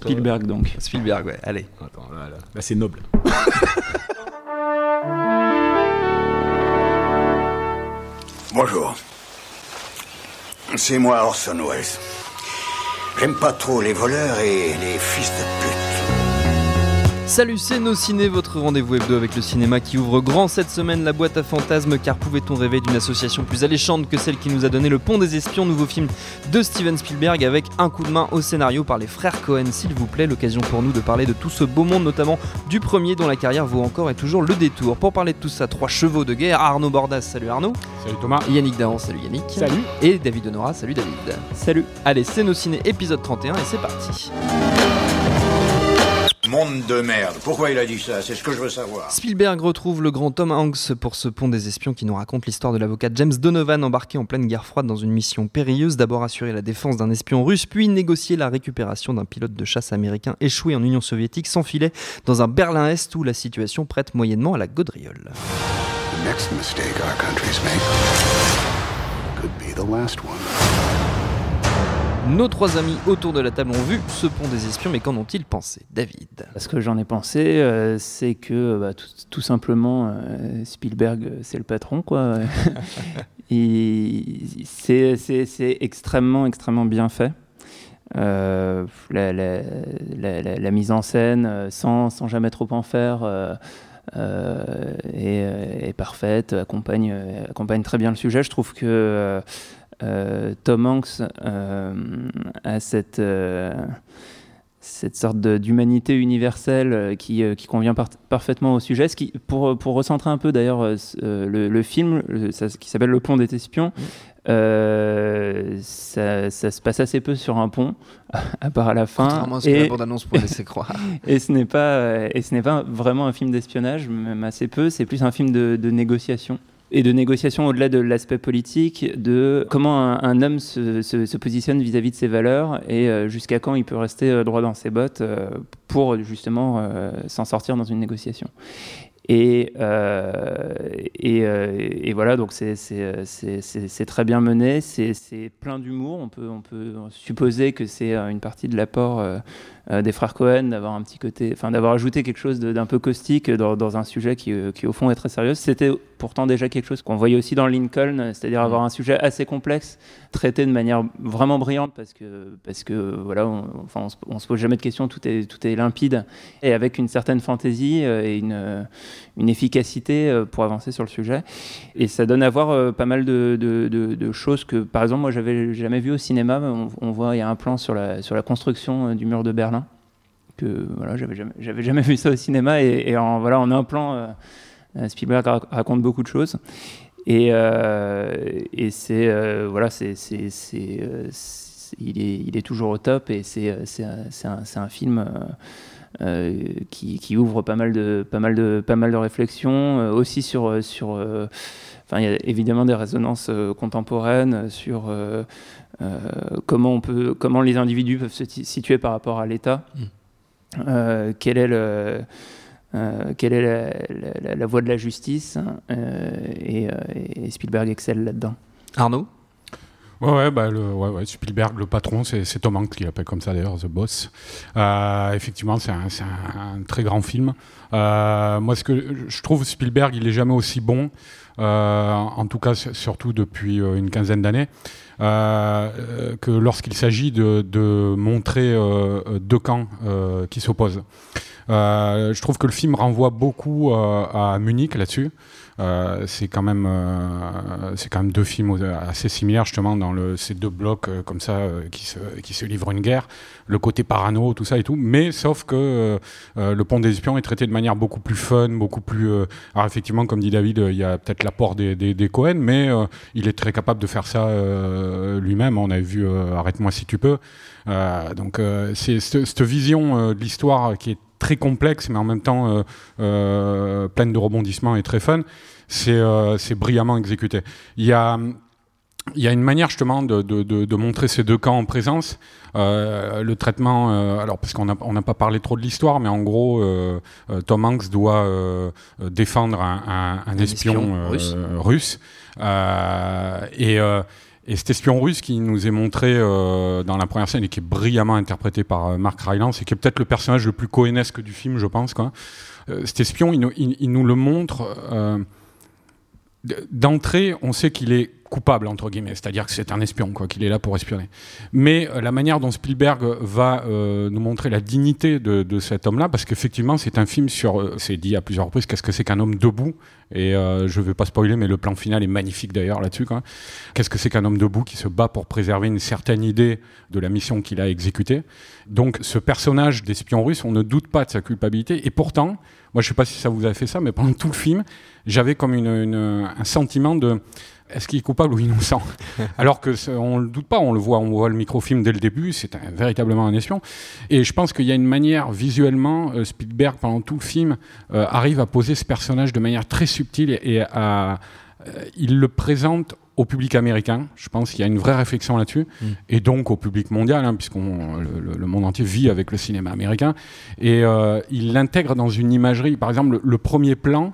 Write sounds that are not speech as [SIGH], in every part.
Spielberg donc. Spielberg, ouais, allez. Attends, là, là, là c'est noble. [LAUGHS] Bonjour. C'est moi Orson Welles. J'aime pas trop les voleurs et les fils de pute. Salut, c'est Nos Ciné, votre rendez-vous hebdo avec le cinéma qui ouvre grand cette semaine la boîte à fantasmes. Car pouvait-on rêver d'une association plus alléchante que celle qui nous a donné Le Pont des Espions, nouveau film de Steven Spielberg avec un coup de main au scénario par les frères Cohen, s'il vous plaît. L'occasion pour nous de parler de tout ce beau monde, notamment du premier dont la carrière vaut encore et toujours le détour. Pour parler de tout ça, trois chevaux de guerre Arnaud Bordas, salut Arnaud. Salut Thomas. Yannick Dahan, salut Yannick. Salut. Et David Honora, salut David. Salut. Allez, c'est Nos Ciné épisode 31 et c'est parti. Monde de merde. Pourquoi il a dit ça? C'est ce que je veux savoir. Spielberg retrouve le grand Tom Hanks pour ce pont des espions qui nous raconte l'histoire de l'avocat James Donovan embarqué en pleine guerre froide dans une mission périlleuse, d'abord assurer la défense d'un espion russe, puis négocier la récupération d'un pilote de chasse américain échoué en Union soviétique s'enfilait dans un Berlin-Est où la situation prête moyennement à la gaudriole. The next mistake our countries make could be the last one. Nos trois amis autour de la table ont vu ce pont des espions, mais qu'en ont-ils pensé David? Ce que j'en ai pensé, euh, c'est que bah, tout, tout simplement, euh, Spielberg, euh, c'est le patron, quoi. [LAUGHS] C'est, extrêmement, extrêmement bien fait. Euh, la, la- la- la- la mise en scène, euh, sans, sans jamais trop en faire, euh, euh, est, euh, est parfaite, accompagne, euh, accompagne très bien le sujet. Je trouve que euh, euh, Tom Hanks euh, a cette, euh, cette sorte d'humanité universelle euh, qui, euh, qui convient par- parfaitement au sujet. Ce qui, pour, pour recentrer un peu d'ailleurs euh, euh, le, le film, le- ça- qui s'appelle Le Pont des Espions, euh, ça, ça se passe assez peu sur un pont, [LAUGHS] à part à la fin. Contrairement à ce que Et- la bande-annonce pourrait laisser [LAUGHS] croire. et ce n'est pas euh, et ce n'est pas vraiment un film d'espionnage même assez peu c'est plus un film de, de négociation et de négociation au-delà de l'aspect politique de comment un, homme se, positionne vis-à-vis de ses valeurs et euh, jusqu'à quand il peut rester euh, droit dans ses bottes euh, pour justement s'en sortir dans une négociation et, voilà, donc c'est- très bien mené, c'est plein d'humour. On peut, supposer que c'est une partie de l'apport des frères Cohen d'avoir un petit côté, enfin d'avoir ajouté quelque chose d'un peu caustique dans, un sujet qui, qui au fond est très sérieux. C'était pourtant déjà quelque chose qu'on voyait aussi dans Lincoln, c'est-à-dire avoir un sujet assez complexe, traité de manière vraiment brillante parce que, parce que voilà, on, enfin, on, se, on se pose jamais de questions, tout est, tout est limpide et avec une certaine fantaisie euh, et une, une efficacité euh, pour avancer sur le sujet. Et ça donne à voir euh, pas mal de, de- de- de choses que, par exemple, moi, j'avais jamais vu au cinéma. On, on voit, il y a un plan sur la, sur la construction du mur de Berlin que voilà, j'avais jamais, j'avais jamais [LAUGHS] vu ça au cinéma. Et, et en, voilà, en un plan, euh, Spielberg ra- raconte beaucoup de choses. Et, euh, et c'est euh, voilà, c'est, euh, il est, il est toujours au top. Et c'est, euh, un, un- film. euh, euh, qui, qui ouvre pas mal de, pas mal de, pas mal de réflexions, euh, aussi sur, euh, sur euh, il y a évidemment des résonances euh, contemporaines sur euh, euh, comment, on peut, comment les individus peuvent se situer par rapport à l'État, euh, quel est le, euh, quelle est la, la- la- la voie de la justice, euh, et, euh, et Spielberg excelle là-dedans. Arnaud? Ouais, ouais, bah, le, ouais, ouais, Spielberg, le patron, c'est c'est Tom Hanks qui l'appelle comme ça d'ailleurs, The Boss. Euh, effectivement, c'est un, c'est un- un très grand film. Euh, moi, ce que je trouve, Spielberg, il est jamais aussi bon, euh, en tout cas, surtout depuis une quinzaine d'années, que lorsqu'il s'agit de, montrer euh, deux camps euh, qui s'opposent. Euh, je trouve que le film renvoie beaucoup euh, à Munich là-dessus. Euh, c'est quand même euh, c'est quand même deux films assez similaires justement dans ces deux blocs euh, comme ça qui se livrent une guerre. Le côté parano tout ça et tout. Mais sauf que le pont des espions est traité de manière beaucoup plus fun beaucoup plus alors effectivement comme dit David il y a peut-être l'apport des, des, Cohen mais il est très capable de faire ça lui-même. On a vu arrête-moi si tu peux. Donc c'est cette vision de l'histoire qui est très complexe mais en même temps euh, euh, pleine de rebondissements et très fun c'est euh, brillamment exécuté il y a il y a une manière justement de, de, de, de montrer ces deux camps en présence. Euh, le traitement, euh, alors parce qu'on n'a on n'a pas parlé trop de l'histoire, mais en gros, euh, Tom Hanks doit défendre un, un, un espion, espion russe. russe. Et, et cet espion russe qui nous est montré euh, dans la première scène et qui est brillamment interprété par euh, Mark Rylance et qui est peut-être le personnage le plus cohénesque du film, je pense. Quoi. Euh, cet espion, il nous, il, nous le montre. D'entrée, on sait qu'il est coupable entre guillemets, c'est-à-dire que c'est un espion, quoi, qu'il est là pour espionner. Mais euh, la manière dont Spielberg va euh, nous montrer la dignité de, de cet homme-là, parce qu'effectivement c'est un film sur, euh, c'est dit à plusieurs reprises, qu'est-ce que c'est qu'un homme debout? Et euh, je ne vais pas spoiler, mais le plan final est magnifique d'ailleurs là-dessus. quoi. Qu'est-ce que c'est qu'un homme debout qui se bat pour préserver une certaine idée de la mission qu'il a exécutée? Donc ce personnage d'espion russe, on ne doute pas de sa culpabilité, et pourtant, moi je sais pas si ça vous a fait ça, mais pendant tout le film, j'avais comme une, une- un sentiment de est-ce qu'il est coupable ou innocent? [LAUGHS] Alors que on le doute pas, on le voit, on voit le microfilm dès le début, c'est véritablement un espion. Et je pense qu'il y a une manière visuellement, euh, Spielberg pendant tout le film euh, arrive à poser ce personnage de manière très subtile et, et à, euh, il le présente au public américain. Je pense qu'il y a une vraie réflexion là-dessus, et donc au public mondial, hein, puisqu'on le, le- le monde entier vit avec le cinéma américain. Et euh, il l'intègre dans une imagerie. Par exemple, le, le premier plan.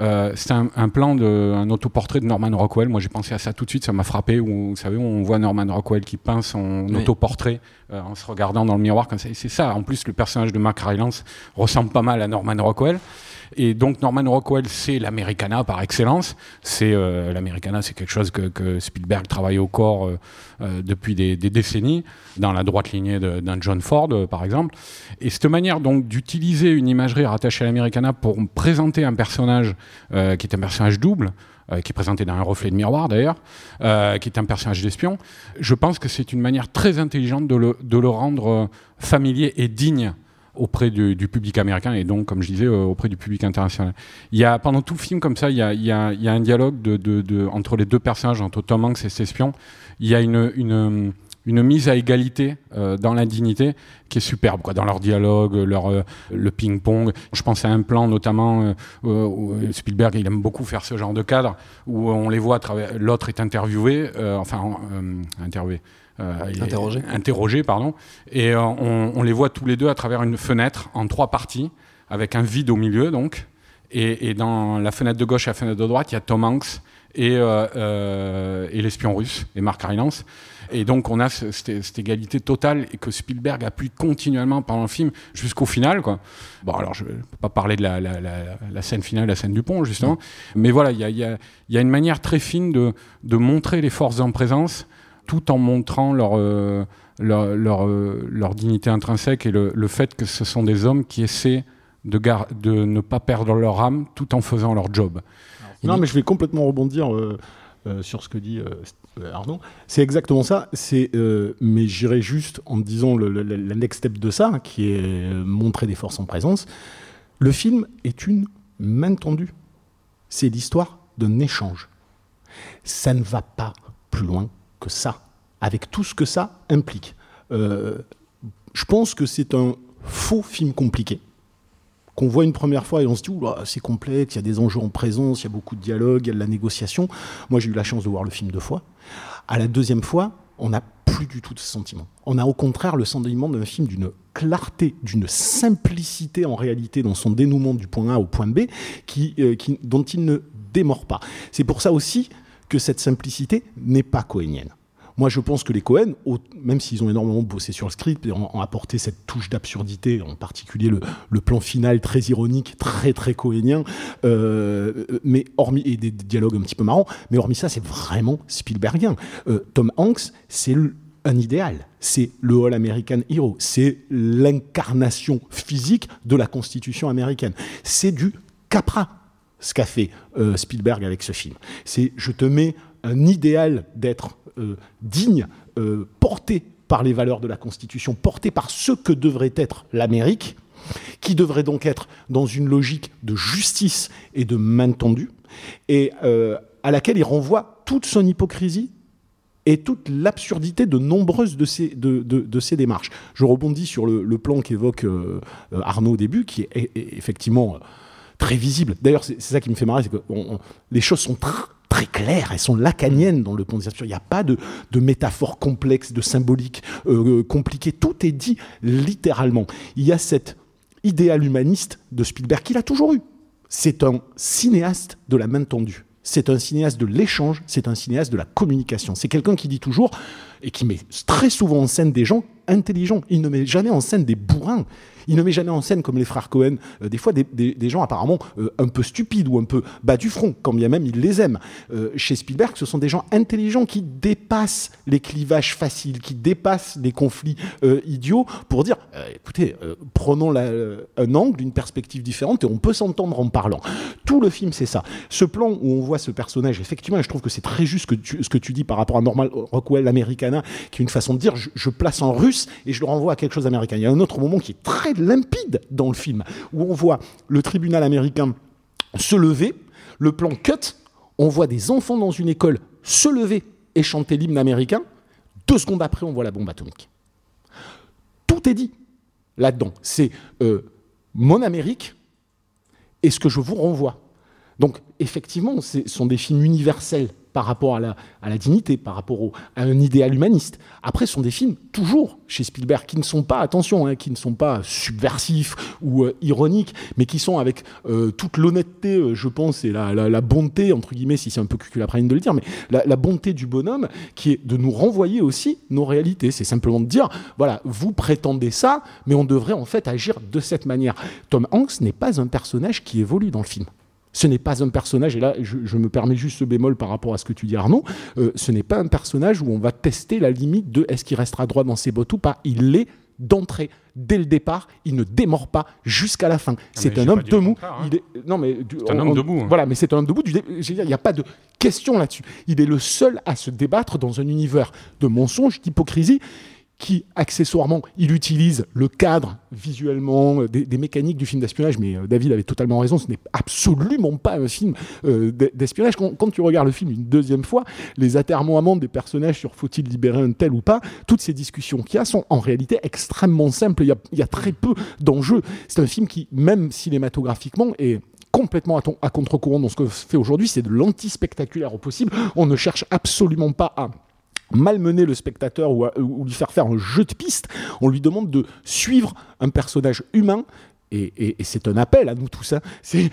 Euh, c'est un, un plan de un autoportrait de Norman Rockwell. Moi, j'ai pensé à ça tout de suite. Ça m'a frappé. Où, vous savez, on voit Norman Rockwell qui peint son Oui. autoportrait euh, en se regardant dans le miroir comme ça. Et c'est ça. En plus, le personnage de Mark Rylance ressemble pas mal à Norman Rockwell. Et donc Norman Rockwell, c'est l'Americana par excellence. C'est euh, l'Americana, c'est quelque chose que, que Spielberg travaille au corps euh, euh, depuis des, des décennies, dans la droite lignée d'un John Ford, euh, par exemple. Et cette manière donc d'utiliser une imagerie rattachée à l'Americana pour présenter un personnage euh, qui est un personnage double. euh, qui est présenté dans un reflet de miroir d'ailleurs, euh, qui est un personnage d'espion. Je pense que c'est une manière très intelligente de le, rendre familier et digne auprès du, public américain et donc, comme je disais, auprès du public international. Il y a, pendant tout le film, comme ça, il y a, un dialogue entre les deux personnages, entre Tom Hanks et cet espion. Il y a une, une mise à égalité euh, dans l'indignité qui est superbe, quoi, dans leur dialogue, leur, euh, le ping-pong. Je pense à un plan notamment euh, où où Spielberg, il aime beaucoup faire ce genre de cadre où on les voit à travers. L'autre est interviewé, euh, enfin euh, interviewé. euh, est- Interrogé. interrogé, pardon, et euh, on, on les voit tous les deux à travers une fenêtre en trois parties, avec un vide au milieu donc. Et, et dans la fenêtre de gauche et la fenêtre de droite, il y a Tom Hanks et, euh, euh, et l'espion russe, et Mark Rylance. Et donc on a ce- cette, cette égalité totale et que Spielberg appuie continuellement pendant le film jusqu'au final. Quoi. Bon alors je ne peux pas parler de la, la- la- la scène finale, la scène du pont justement, mais voilà, il y a, il y a- il y a une manière très fine de, de montrer les forces en présence tout en montrant leur, euh, leur, leur, euh, leur dignité intrinsèque et le, le fait que ce sont des hommes qui essaient de, gar- de ne pas perdre leur âme tout en faisant leur job. Non, mais je vais complètement rebondir euh, euh, sur ce que dit euh, Arnaud. C'est exactement ça. Euh, mais j'irai juste en disant le, next step de ça, qui est euh, montrer des forces en présence. Le film est une main tendue. C'est l'histoire d'un échange. Ça ne va pas plus loin que ça, avec tout ce que ça implique. Euh, je pense que c'est un faux film compliqué qu'on voit une première fois et on se dit c'est complexe, il y a des enjeux en présence, il y a beaucoup de dialogue, il y a de la négociation. Moi, j'ai eu la chance de voir le film deux fois. À la deuxième fois, on n'a plus du tout de ce sentiment. On a au contraire le sentiment d'un film d'une clarté, d'une simplicité en réalité dans son dénouement du point A au point B, qui, euh, dont il ne démord pas. C'est pour ça aussi que cette simplicité n'est pas cohénienne. Moi, je pense que les Cohen, même s'ils ont énormément bossé sur le script et ont, ont apporté cette touche d'absurdité, en particulier le, plan final très ironique, très très cohénien, euh, mais hormis et des, dialogues un petit peu marrants, mais hormis ça, c'est vraiment Spielbergien. Euh, Tom Hanks, c'est un idéal. C'est le All American Hero. C'est l'incarnation physique de la Constitution américaine. C'est du Capra, ce qu'a fait euh, Spielberg avec ce film. C'est je te mets un idéal d'être euh, digne, euh, porté par les valeurs de la Constitution, porté par ce que devrait être l'Amérique, qui devrait donc être dans une logique de justice et de main tendue, et à laquelle il renvoie toute son hypocrisie et toute l'absurdité de nombreuses de ces, de, ces, démarches. Je rebondis sur le, plan qu'évoque Arnaud au début, qui est, effectivement très visible. D'ailleurs, c'est ça qui me fait marrer, c'est que les choses sont très claires, elles sont lacaniennes dans le pont des Il n'y a pas de, de métaphores complexes, de symboliques euh, compliquées. Tout est dit littéralement. Il y a cet idéal humaniste de Spielberg qu'il a toujours eu. C'est un cinéaste de la main tendue. C'est un cinéaste de l'échange, c'est un cinéaste de la communication. C'est quelqu'un qui dit toujours, et qui met très souvent en scène des gens intelligents. Il ne met jamais en scène des bourrins. Il ne met jamais en scène, comme les frères Cohen, euh, des fois des, gens apparemment euh, un peu stupides ou un peu bas du front, quand bien même il les aime. Euh, chez Spielberg, ce sont des gens intelligents qui dépassent les clivages faciles, qui dépassent les conflits idiots pour dire, écoutez, prenons un angle, une perspective différente et on peut s'entendre en parlant. Tout le film, c'est ça. Ce plan où on voit ce personnage, effectivement, je trouve que c'est très juste ce que tu dis par rapport à Normal Rockwell Qui est une façon de dire, je, je place en russe et je le renvoie à quelque chose d'américain. Il y a un autre moment qui est très limpide dans le film, où on voit le tribunal américain se lever, le plan cut, on voit des enfants dans une école se lever et chanter l'hymne américain, deux secondes après on voit la bombe atomique. Tout est dit là-dedans. C'est euh, mon Amérique et ce que je vous renvoie. Donc effectivement, ce sont des films universels par rapport à la, dignité, par rapport à un idéal humaniste. Après, ce sont des films, toujours chez Spielberg, qui ne sont pas, attention, hein, qui ne sont pas subversifs ou euh, ironiques, mais qui sont avec euh, toute l'honnêteté, euh, je pense, et la, bonté, entre guillemets, si c'est un peu cuculaprine de le dire, mais la, la, bonté du bonhomme, qui est de nous renvoyer aussi nos réalités. C'est simplement de dire, voilà, vous prétendez ça, mais on devrait en fait agir de cette manière. Tom Hanks n'est pas un personnage qui évolue dans le film. Ce n'est pas un personnage, et là je, me permets juste ce bémol par rapport à ce que tu dis Arnaud, euh, ce n'est pas un personnage où on va tester la limite de est-ce qu'il restera droit dans ses bottes ou pas. Il l'est d'entrée. Dès le départ, il ne démord pas jusqu'à la fin. Ah, c'est un homme debout. Hein. Il est... Non, mais c'est un homme debout. Hein. Voilà, mais c'est un homme debout. il n'y a pas de question là-dessus. Il est le seul à se débattre dans un univers de mensonges, d'hypocrisie qui, accessoirement, il utilise le cadre visuellement euh, des, mécaniques du film d'espionnage, mais euh, David avait totalement raison, ce n'est absolument pas un film euh, d'espionnage. Quand, tu regardes le film une deuxième fois, les atermoiements des personnages sur faut-il libérer un tel ou pas, toutes ces discussions qu'il y a sont en réalité extrêmement simples. Il y a, très peu d'enjeux. C'est un film qui, même cinématographiquement, est complètement à, à contre-courant dans ce que fait aujourd'hui. C'est de l'anti-spectaculaire au possible. On ne cherche absolument pas à malmener le spectateur ou, lui faire faire un jeu de piste, on lui demande de suivre un personnage humain et, c'est un appel à nous tous, hein, [LAUGHS] c'est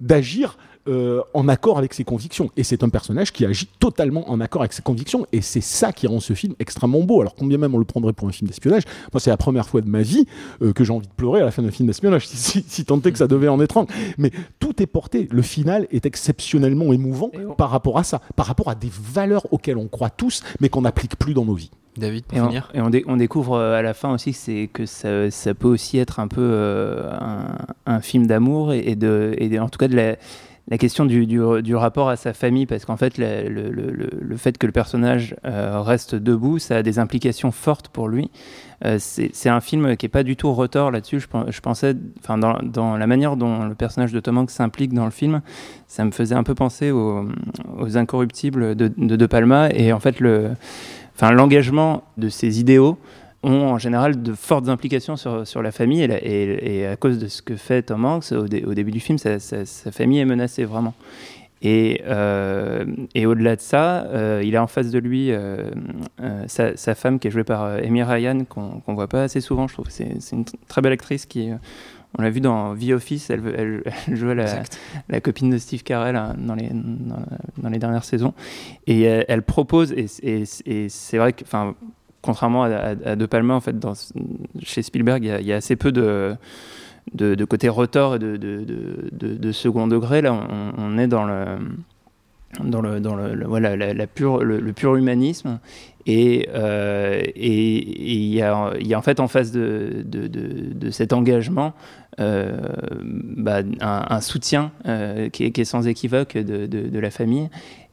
d'agir euh, en accord avec ses convictions. Et c'est un personnage qui agit totalement en accord avec ses convictions. Et c'est ça qui rend ce film extrêmement beau. Alors combien même on le prendrait pour un film d'espionnage, moi c'est la première fois de ma vie euh, que j'ai envie de pleurer à la fin d'un film d'espionnage, [LAUGHS] si, tant est que ça devait en être un. Mais tout est porté. Le final est exceptionnellement émouvant par rapport à ça, par rapport à des valeurs auxquelles on croit tous, mais qu'on n'applique plus dans nos vies. David, pour et finir. On, et on, découvre euh, à la fin aussi que ça, ça, peut aussi être un peu un, film d'amour et, de, et en tout cas de la la question du, du, rapport à sa famille, parce qu'en fait, le, le, le, fait que le personnage euh, reste debout, ça a des implications fortes pour lui. Euh, c'est un film qui n'est pas du tout retort là-dessus. Je, je, pensais, enfin, dans, dans, la manière dont le personnage de Tom Hanks s'implique dans le film, ça me faisait un peu penser aux, aux Incorruptibles de, de, de Palma, et en fait, le, enfin, l'engagement de ses idéaux ont en général de fortes implications sur, sur la famille et, à cause de ce que fait Tom Hanks au, début du film, sa, famille est menacée vraiment. Et, euh, au-delà de ça, euh, il a en face de lui euh, sa, sa, femme qui est jouée par Amy Ryan, qu'on ne voit pas assez souvent, je trouve. C'est une très belle actrice qui, on l'a vu dans The Office, elle, elle, [LAUGHS] elle jouait la, la, copine de Steve Carell hein, dans les, dans, les dernières saisons. Et elle, propose, et, et c'est vrai que, contrairement à, De Palma, en fait, dans, chez Spielberg, il y, a assez peu de, de, côté rotor et de, de, second degré. Là, on, est dans le dans le, dans le, voilà, la, pure, le, pur humanisme. Et il y, a, y, a, en fait en face de, de, de, cet engagement bah, un, soutien qui est, qui, est, sans équivoque de, la famille.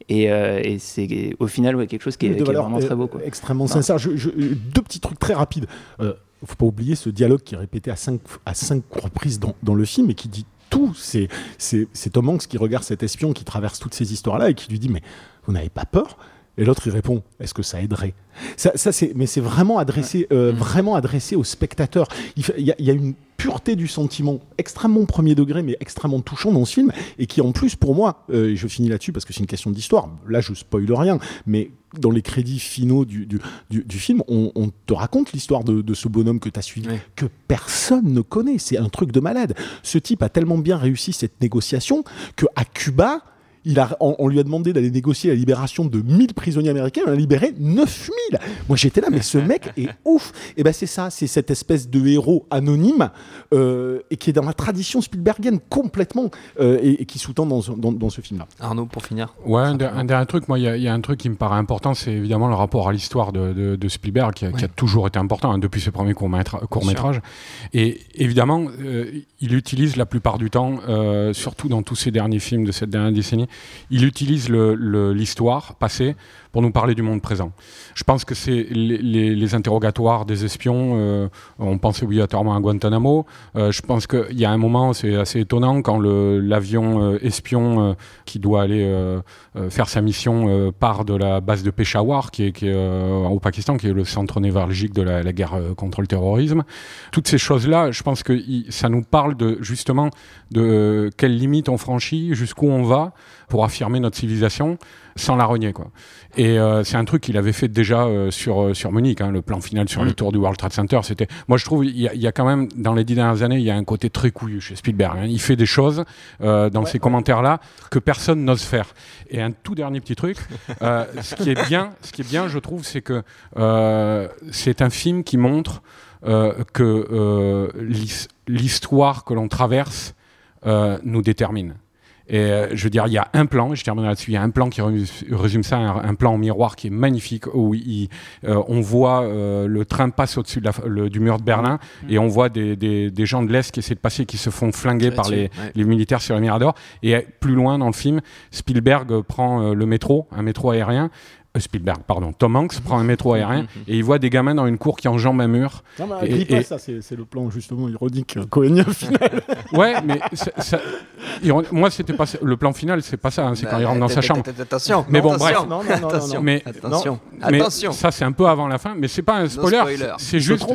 Et, et c'est au final ouais, quelque chose qui est, vraiment très beau. Quoi. Extrêmement sincère. Je, deux petits trucs très rapides. Il ne faut pas oublier ce dialogue qui est répété à cinq, à cinq reprises dans, dans le film et qui dit tout. C'est, Tom Hanks qui regarde cet espion qui traverse toutes ces histoires-là et qui lui dit Mais vous n'avez pas peur? Et l'autre il répond Est-ce que ça aiderait? Ça, c'est, Mais c'est vraiment adressé, euh, vraiment adressé au spectateur. Il, y a, une pureté du sentiment extrêmement premier degré, mais extrêmement touchant dans ce film, et qui en plus pour moi, euh, et je finis là-dessus parce que c'est une question d'histoire. Là, je spoil rien, mais dans les crédits finaux du, du, du, film, on, te raconte l'histoire de, de, ce bonhomme que tu as suivi, que personne ne connaît. C'est un truc de malade. Ce type a tellement bien réussi cette négociation que à Cuba, on, lui a demandé d'aller négocier la libération de 1000 prisonniers américains, on a libéré 9000. Moi j'étais là, mais ce mec [LAUGHS] est ouf. Et ben c'est ça, c'est cette espèce de héros anonyme euh, et qui est dans la tradition Spielbergienne complètement euh, et, qui sous-tend dans, ce film-là. Arnaud, pour finir. Ouais, un, dernier truc, moi il y, a un truc qui me paraît important, c'est évidemment le rapport à l'histoire de, Spielberg qui a, toujours été important hein, depuis ses premiers courts-métrages. et évidemment, euh, il utilise la plupart du temps, surtout dans tous ses derniers films de cette dernière décennie, il utilise l'histoire passée pour nous parler du monde présent. Je pense que c'est les, interrogatoires des espions, euh, on pense obligatoirement à Guantanamo. Euh, je pense qu'il y a un moment, c'est assez étonnant, quand l'avion euh, espion qui doit aller faire sa mission part de la base de Peshawar, qui est, au Pakistan, qui est le centre névralgique de la, guerre contre le terrorisme. Toutes ces choses-là, je pense que ça nous parle de, justement de quelles limites on franchit, jusqu'où on va pour affirmer notre civilisation sans la renier. Quoi. Et euh, c'est un truc qu'il avait fait déjà euh, sur, euh, sur Munich, hein, le plan final sur les mm. tours du World Trade Center. C'était, moi je trouve, il y, a quand même, dans les dix dernières années, il y a un côté très couillu chez Spielberg. Hein. Il fait des choses dans ces commentaires-là que personne n'ose faire. Et un tout dernier petit truc, ce qui est bien, ce qui est bien, je trouve, c'est que c'est un film qui montre que l'histoire que l'on traverse nous détermine. Et euh, je veux dire, il y a un plan, je termine là-dessus, il y a un plan qui résume ça, un, plan en miroir qui est magnifique, où il, euh, on voit euh, le train passe au-dessus de du mur de Berlin, mmh. et on voit des, des, des gens de l'Est qui essaient de passer, qui se font flinguer par les, les, militaires sur les miradors. Et plus loin dans le film, Spielberg prend le métro, un métro aérien, euh, Spielberg, pardon, Tom Hanks prend un métro aérien et il voit des gamins dans une cour qui enjambent un mur. Non, mais et, ça, c'est le plan justement ironique euh, cohénien final. [LAUGHS] ouais, mais ça, moi, c'était pas le plan final, c'est pas ça, hein, c'est quand il rentre dans sa chambre. Attention, mais bon, bref, attention, mais, attention, attention. ça, c'est un peu avant la fin, mais c'est pas un spoiler. C'est juste,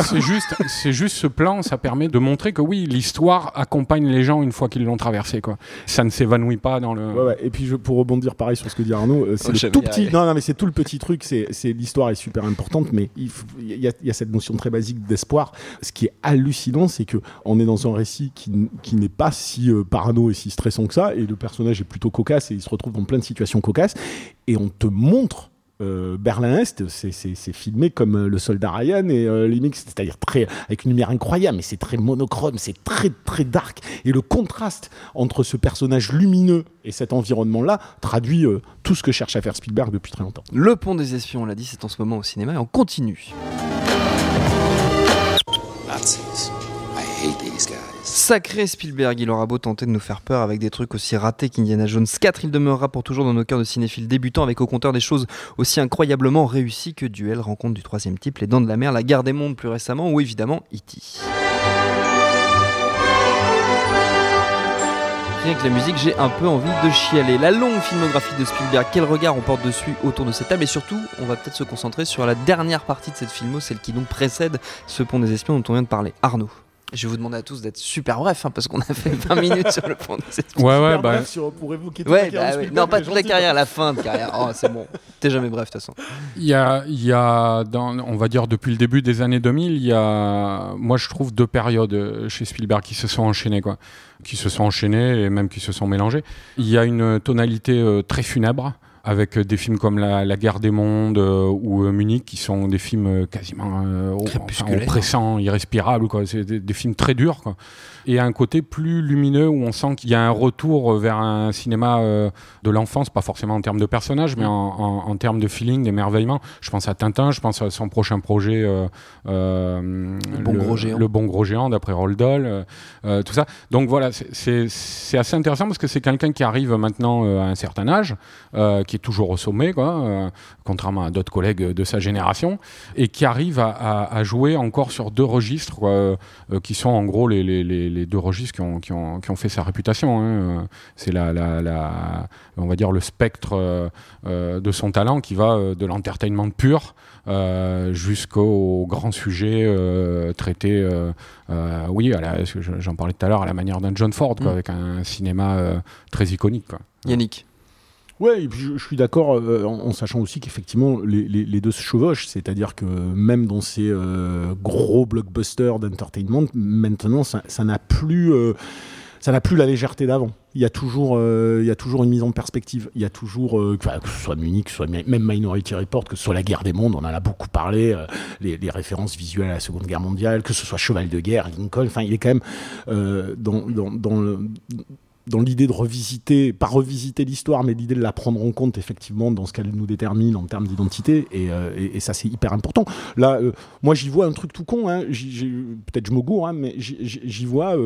c'est [LAUGHS] juste, c'est juste ce plan, ça permet de montrer que oui, l'histoire accompagne les gens une fois qu'ils l'ont traversé, quoi. Ça ne s'évanouit pas dans le. Ouais, ouais. Et puis, je, pour rebondir pareil sur ce que dit Arnaud, euh, c'est le tout petit non, non, mais c'est tout le petit truc. C'est, l'histoire est super importante, mais il, y, a, cette notion très basique d'espoir. Ce qui est hallucinant, c'est que on est dans un récit qui, n'est pas si euh, parano et si stressant que ça, et le personnage est plutôt cocasse et il se retrouve dans plein de situations cocasses, et on te montre euh, Berlin-Est, c'est filmé comme euh, le soldat Ryan et euh, c'est-à-dire très avec une lumière incroyable, mais c'est très monochrome, c'est très très dark. Et le contraste entre ce personnage lumineux et cet environnement-là traduit euh, tout ce que cherche à faire Spielberg depuis très longtemps. Le Pont des Espions, on l'a dit, c'est en ce moment au cinéma et on continue. Sacré Spielberg, il aura beau tenter de nous faire peur avec des trucs aussi ratés qu'Indiana Jones 4, il demeurera pour toujours dans nos cœurs de cinéphiles débutants avec au compteur des choses aussi incroyablement réussies que Duel, Rencontre du troisième type, Les Dents de la Mer, La Guerre des Mondes plus récemment ou évidemment E.T. Rien que la musique, j'ai un peu envie de chialer. La longue filmographie de Spielberg, quel regard on porte dessus autour de cette table? Et surtout, on va peut-être se concentrer sur la dernière partie de cette filmo, celle qui nous précède ce pont des espions dont on vient de parler. Arnaud. Je vais vous demander à tous d'être super bref, hein, parce qu'on a fait 20 minutes sur le pont de cette Ouais, ouais, bah. pour évoquer ouais, bah, Non, pas toute la carrière, la fin de carrière. Oh, c'est bon. T'es jamais bref, de toute façon. Il y a, il y a dans, on va dire, depuis le début des années 2000, il y a, moi, je trouve deux périodes euh, chez Spielberg qui se sont enchaînées, quoi. Qui se sont enchaînées et même qui se sont mélangées. Il y a une tonalité euh, très funèbre avec des films comme La, la Guerre des Mondes ou Munich, qui sont des films quasiment oppressants, irrespirables. C'est des, des, films très durs. Quoi et un côté plus lumineux où on sent qu'il y a un retour vers un cinéma euh, de l'enfance, pas forcément en termes de personnages, mais en, termes de feeling, d'émerveillement. Je pense à Tintin, je pense à son prochain projet, euh, euh, le, bon gros géant. le Bon Gros Géant, d'après Roald Dahl, tout ça. Donc voilà, c'est assez intéressant parce que c'est quelqu'un qui arrive maintenant à un certain âge, qui est toujours au sommet, quoi, contrairement à d'autres collègues de sa génération, et qui arrive à, jouer encore sur deux registres, qui sont en gros les, les les deux registres qui ont, fait sa réputation. Hein. C'est la, la, on va dire le spectre euh, euh, de son talent qui va euh, de l'entertainment pur jusqu'au grand sujet traité, oui, j'en parlais tout à l'heure, à la manière d'un John Ford, mm. avec un cinéma très iconique. Yannick Ouais, je, suis d'accord en, sachant aussi qu'effectivement les, deux se chevauchent, c'est-à-dire que même dans ces gros blockbusters d'entertainment, maintenant ça n'a plus ça n'a plus la légèreté d'avant. Il y a toujours, euh, il y a toujours une mise en perspective. Il y a toujours, euh, que ce soit Munich, que ce soit même Minority Report, que ce soit la guerre des mondes, on en a beaucoup parlé, euh, les, références visuelles à la Seconde Guerre mondiale, que ce soit Cheval de guerre, Lincoln. Enfin, il est quand même dans, dans, dans dans l'idée de revisiter, pas revisiter l'histoire, mais l'idée de la prendre en compte effectivement dans ce qu'elle nous détermine en termes d'identité, et, et, ça c'est hyper important. Là, moi j'y vois un truc tout con, hein, peut-être je me gourre, hein, mais j'y vois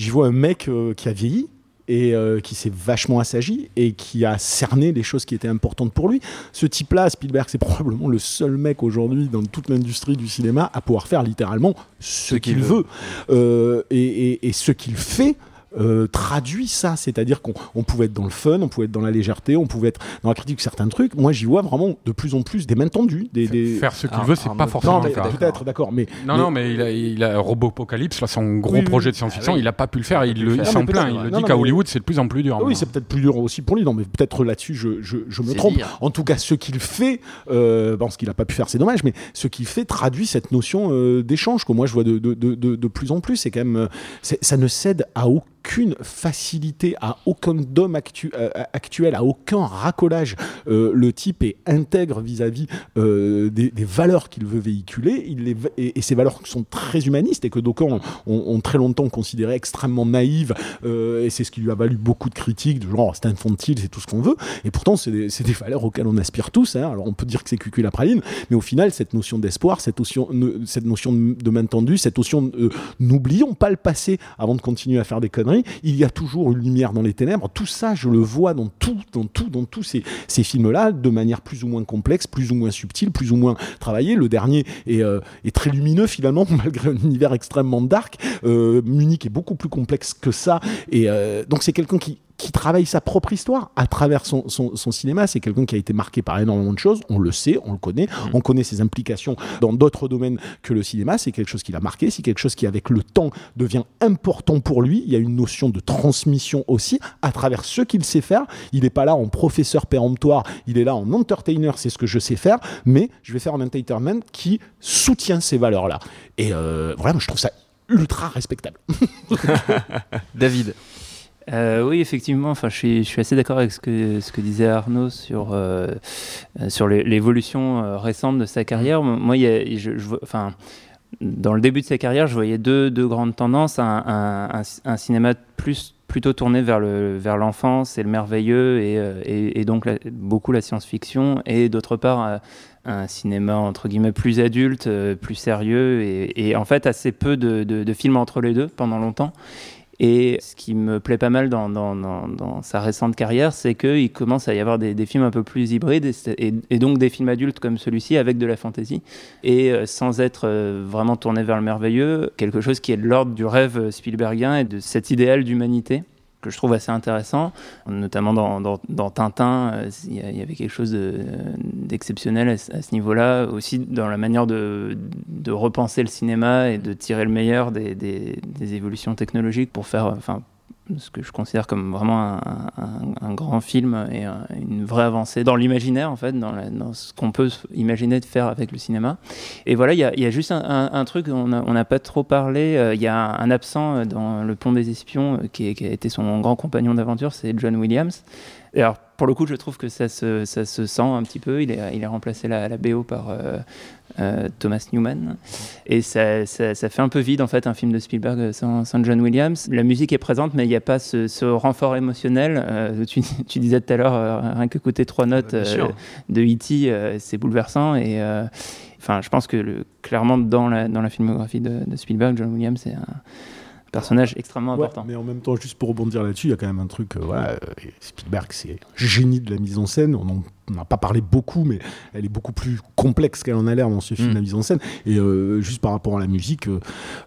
j'y vois un mec euh, qui a vieilli et euh, qui s'est vachement assagi et qui a cerné les choses qui étaient importantes pour lui. Ce type-là, Spielberg, c'est probablement le seul mec aujourd'hui dans toute l'industrie du cinéma à pouvoir faire littéralement ce, qu'il veut. Euh, et, et, ce qu'il fait, euh, traduit ça, c'est-à-dire qu'on pouvait être dans le fun, on pouvait être dans la légèreté, on pouvait être dans la critique de certains trucs. Moi, j'y vois vraiment de plus en plus des mains tendues. Des, Faire ce qu'il veut, c'est pas forcément Peut-être, d'accord, mais non, non, mais il a, il a Robopocalypse, là, son gros projet de science-fiction, ah il a pas pu le faire, il, il s'en plaint. Il dit qu'à Hollywood, c'est de plus en plus dur. Oui, c'est peut-être plus dur aussi pour lui. Non, mais peut-être là-dessus, je, je, me trompe. En tout cas, ce qu'il fait, euh, bon, ce qu'il a pas pu faire, c'est dommage, mais ce qu'il fait traduit cette notion euh, d'échange que moi je vois de, de, de, de, plus en plus. C'est quand même, ça ne cède à aucun aucune facilité, à aucun dôme euh, actuel, à aucun racolage. Euh, le type est intègre vis-à-vis euh, des, valeurs qu'il veut véhiculer. Il et, ces valeurs sont très humanistes et que d'aucuns ont, très longtemps considéré extrêmement naïves. et c'est ce qui lui a valu beaucoup de critiques, de genre c'est infantile, c'est tout ce qu'on veut. Et pourtant, c'est des, valeurs auxquelles on aspire tous. Hein. Alors on peut dire que c'est cucul la praline, mais au final, cette notion d'espoir, cette notion, cette notion de main tendue, cette notion n'oublions pas le passé avant de continuer à faire des conneries il y a toujours une lumière dans les ténèbres. Tout ça, je le vois dans tout, dans tout, tous ces, films-là, de manière plus ou moins complexe, plus ou moins subtile, plus ou moins travaillée. Le dernier est, euh, très lumineux finalement, [LAUGHS] malgré un univers extrêmement dark. Euh, Munich est beaucoup plus complexe que ça. Et euh, donc c'est quelqu'un qui qui travaille sa propre histoire à travers son, cinéma. C'est quelqu'un qui a été marqué par énormément de choses. On le sait, on le connaît. Mm. On connaît ses implications dans d'autres domaines que le cinéma. C'est quelque chose qui l'a marqué. C'est quelque chose qui, avec le temps, devient important pour lui. Il y a une notion de transmission aussi à travers ce qu'il sait faire. Il n'est pas là en professeur péremptoire. Il est là en entertainer. C'est ce que je sais faire. Mais je vais faire un entertainment qui soutient ces valeurs-là. Et euh, vraiment, je trouve ça ultra respectable. [LAUGHS] [LAUGHS] David euh, oui, effectivement. Enfin, je suis, je suis assez d'accord avec ce que, ce que disait Arnaud sur, euh, sur l'évolution euh, récente de sa carrière. Moi, il y a, je, enfin, dans le début de sa carrière, je voyais deux, deux grandes tendances. Un, un, un, cinéma plus, plutôt tourné vers l'enfance le, vers et le merveilleux, et, et, et donc beaucoup la science-fiction, et d'autre part un cinéma entre guillemets plus adulte, plus sérieux, et, et en fait assez peu de, de, de films entre les deux pendant longtemps. Et ce qui me plaît pas mal dans, sa récente carrière, c'est qu'il commence à y avoir des, films un peu plus hybrides et, donc des films adultes comme celui-ci avec de la fantaisie. Et euh, sans être euh, vraiment tourné vers le merveilleux, quelque chose qui est de l'ordre du rêve Spielbergien et de cet idéal d'humanité que je trouve assez intéressant, notamment dans, dans, Tintin, euh, il y, avait quelque chose d'exceptionnel à, ce niveau-là, aussi dans la manière de, de, repenser le cinéma et de tirer le meilleur des, des, des évolutions technologiques pour faire, enfin, ce que je considère comme vraiment un, grand film et une vraie avancée dans l'imaginaire, en fait, dans, ce qu'on peut imaginer de faire avec le cinéma. Et voilà, il y, a juste un, truc, on n'a pas trop parlé, euh, il y a un absent dans Le Pont des Espions, euh, qui, a été son grand compagnon d'aventure, c'est John Williams. Et alors, pour le coup, je trouve que ça se, ça se sent un petit peu. Il est, il est remplacé la, la BO par euh, euh, Thomas Newman. Et ça, ça, ça fait un peu vide, en fait, un film de Spielberg sans, sans John Williams. La musique est présente, mais il n'y a pas ce, ce renfort émotionnel. Euh, tu, tu disais tout à l'heure, rien que côté trois notes de E.T., c'est bouleversant. Et enfin, je pense que le- clairement, dans la, dans la filmographie de, de Spielberg, John Williams est un personnage extrêmement Ouais, important. mais en même temps, juste pour rebondir là-dessus, il y a quand même un truc. euh, voilà, euh, Spielberg, c'est génie de la mise en scène. On en- on n'a pas parlé beaucoup, mais elle est beaucoup plus complexe qu'elle en a l'air dans ce film, Mm. la mise en scène. Et euh, juste par rapport à la musique, euh,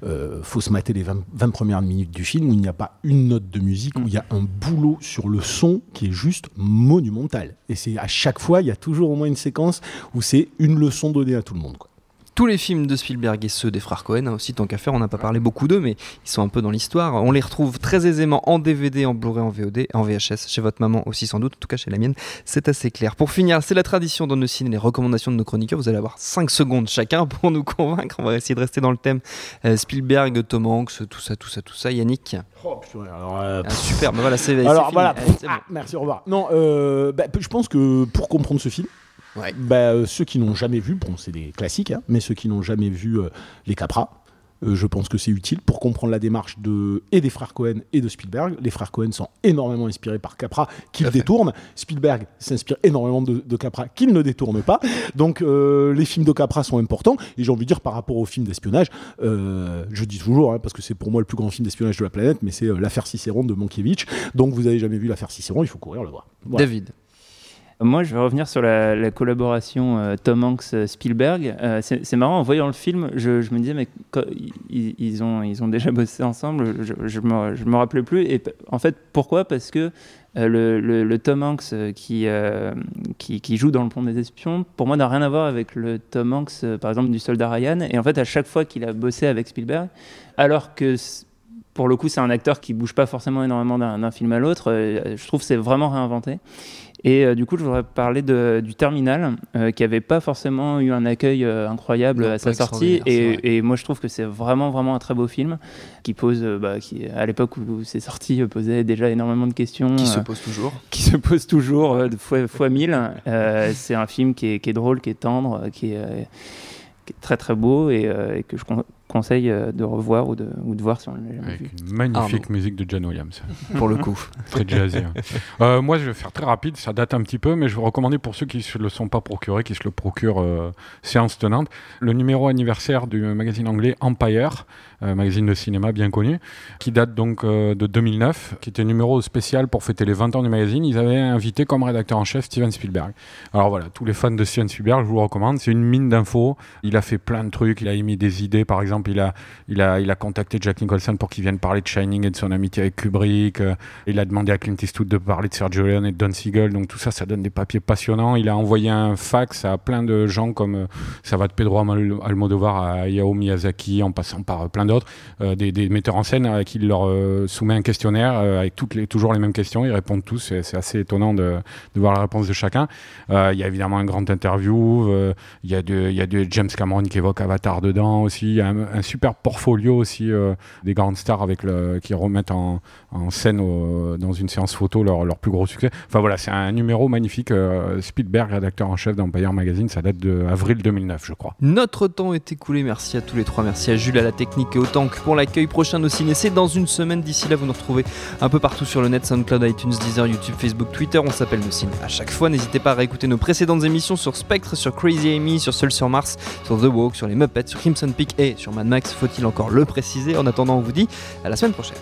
euh, faut se mater les 20, 20 premières minutes du film où il n'y a pas une note de musique, où il y a un boulot sur le son qui est juste monumental. Et c'est à chaque fois, il y a toujours au moins une séquence où c'est une leçon donnée à tout le monde. quoi. Tous les films de Spielberg et ceux des frères Cohen, hein, aussi tant qu'à faire, on n'a pas parlé beaucoup d'eux, mais ils sont un peu dans l'histoire. On les retrouve très aisément en DVD, en Blu-ray, en VOD, en VHS, chez votre maman aussi sans doute, en tout cas chez la mienne, c'est assez clair. Pour finir, c'est la tradition dans nos ciné, les recommandations de nos chroniqueurs, vous allez avoir 5 secondes chacun pour nous convaincre, on va essayer de rester dans le thème Euh, Spielberg, Tom Hanks, tout ça, tout ça, tout ça. Yannick Oh, alors, euh, Ah, Super, bah voilà, c'est Alors voilà. Ah, merci, au revoir. Non, euh, bah, je pense que pour comprendre ce film, Ouais. bah, euh, ceux qui n'ont jamais vu, bon, c'est des classiques, hein, mais ceux qui n'ont jamais vu euh, les Capra, euh, je pense que c'est utile pour comprendre la démarche de, et des frères Cohen et de Spielberg. Les frères Cohen sont énormément inspirés par Capra, qu'ils détournent. Spielberg s'inspire énormément de, de Capra, qu'il ne détourne pas. Donc euh, les films de Capra sont importants. Et j'ai envie de dire, par rapport aux films d'espionnage, euh, je dis toujours, hein, parce que c'est pour moi le plus grand film d'espionnage de la planète, mais c'est L'affaire Cicéron de Mankiewicz. Donc vous avez jamais vu L'affaire Cicéron, il faut courir le voir. Voilà. David. Moi, je vais revenir sur la, la collaboration euh, Tom Hanks-Spielberg. Euh, c'est c'est marrant, en voyant le film, je, me disais, mais ils, ont, ils ont déjà [LAUGHS] bossé ensemble, je, je, me, je rappelais plus. Et en fait, pourquoi? Parce que euh, le, Tom Hanks euh, qui, euh, joue dans Le Pont des Espions, pour moi, n'a rien à voir avec le Tom Hanks, euh, par exemple, du Soldat Ryan. Et en fait, à chaque fois qu'il a bossé avec Spielberg, alors que pour le coup, c'est un acteur qui bouge pas forcément énormément d'un film à l'autre. euh, je trouve que c'est vraiment réinventé. Et euh, du coup, je voudrais parler de, du Terminal, euh, qui avait pas forcément eu un accueil euh, incroyable Non, à sa sortie. Et, et moi, je trouve que c'est vraiment, vraiment un très beau film, qui pose, bah, qui, à l'époque où c'est sorti, posait déjà énormément de questions. Qui se pose toujours. [LAUGHS] qui se pose toujours de fois, fois mille. C'est un film qui est, qui est drôle, qui est tendre, qui est, qui est très très beau et, et que je conseille euh, de revoir ou de, ou de voir si on l'a jamais Avec vu. une magnifique Arnaud. musique de John Williams. [LAUGHS] Pour le coup. [LAUGHS] Très jazzy. hein. Euh, moi, je vais faire très rapide, ça date un petit peu, mais je vais recommander pour ceux qui ne se le sont pas procurés, qui se le procurent euh, séance tenante, le numéro anniversaire du magazine anglais Empire, euh, magazine de cinéma bien connu, qui date donc euh, de 2009, qui était un numéro spécial pour fêter les 20 ans du magazine. Ils avaient invité comme rédacteur en chef Steven Spielberg. Alors voilà, tous les fans de Steven Spielberg, je vous le recommande. C'est une mine d'infos. Il a fait plein de trucs. Il a émis des idées. Par exemple, il a, il a, il a contacté Jack Nicholson pour qu'il vienne parler de Shining et de son amitié avec Kubrick. Euh, il a demandé à Clint Eastwood de parler de Sergio Leone et de Don Siegel. Donc tout ça, ça donne des papiers passionnants. Il a envoyé un fax à plein de gens comme euh, ça va de Pedro Almo- Almodovar à Hayao Miyazaki, en passant par euh, plein d'autres, des, metteurs en scène à qui il leur soumet un questionnaire avec toutes les, toujours les mêmes questions. Ils répondent tous. C'est assez étonnant de, voir la réponse de chacun. Il y a évidemment un grand interview. Il y, a de- il y a de James Cameron qui évoque Avatar dedans aussi. Il y a un, un super portfolio aussi euh, des grandes stars avec le, qui remettent en, scène dans une séance photo leur, plus gros succès. Enfin voilà, c'est un numéro magnifique. euh, Spielberg, rédacteur en chef d'Empire Magazine, ça date de avril 2009, je crois. Notre temps est écoulé, merci à tous les trois, merci à Jules, à la technique et au tank pour l'accueil prochain de Ciné. C'est dans une semaine, d'ici là vous nous retrouvez un peu partout sur le net, SoundCloud, iTunes, Deezer, YouTube, Facebook, Twitter, on s'appelle nos Ciné. À chaque fois, n'hésitez pas à réécouter nos précédentes émissions sur Spectre, sur Crazy Amy, sur Seul sur Mars, sur The Walk, sur les Muppets, sur Crimson Peak et sur Max, faut-il encore le préciser En attendant, on vous dit à la semaine prochaine.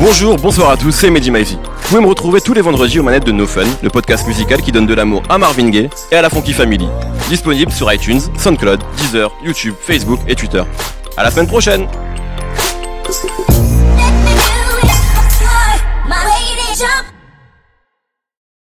Bonjour, bonsoir à tous, c'est Mehdi Maizy. Vous pouvez me retrouver tous les vendredis aux manettes de No Fun, le podcast musical qui donne de l'amour à Marvin Gaye et à la Funky Family. Disponible sur iTunes, SoundCloud, Deezer, YouTube, Facebook et Twitter. À la semaine prochaine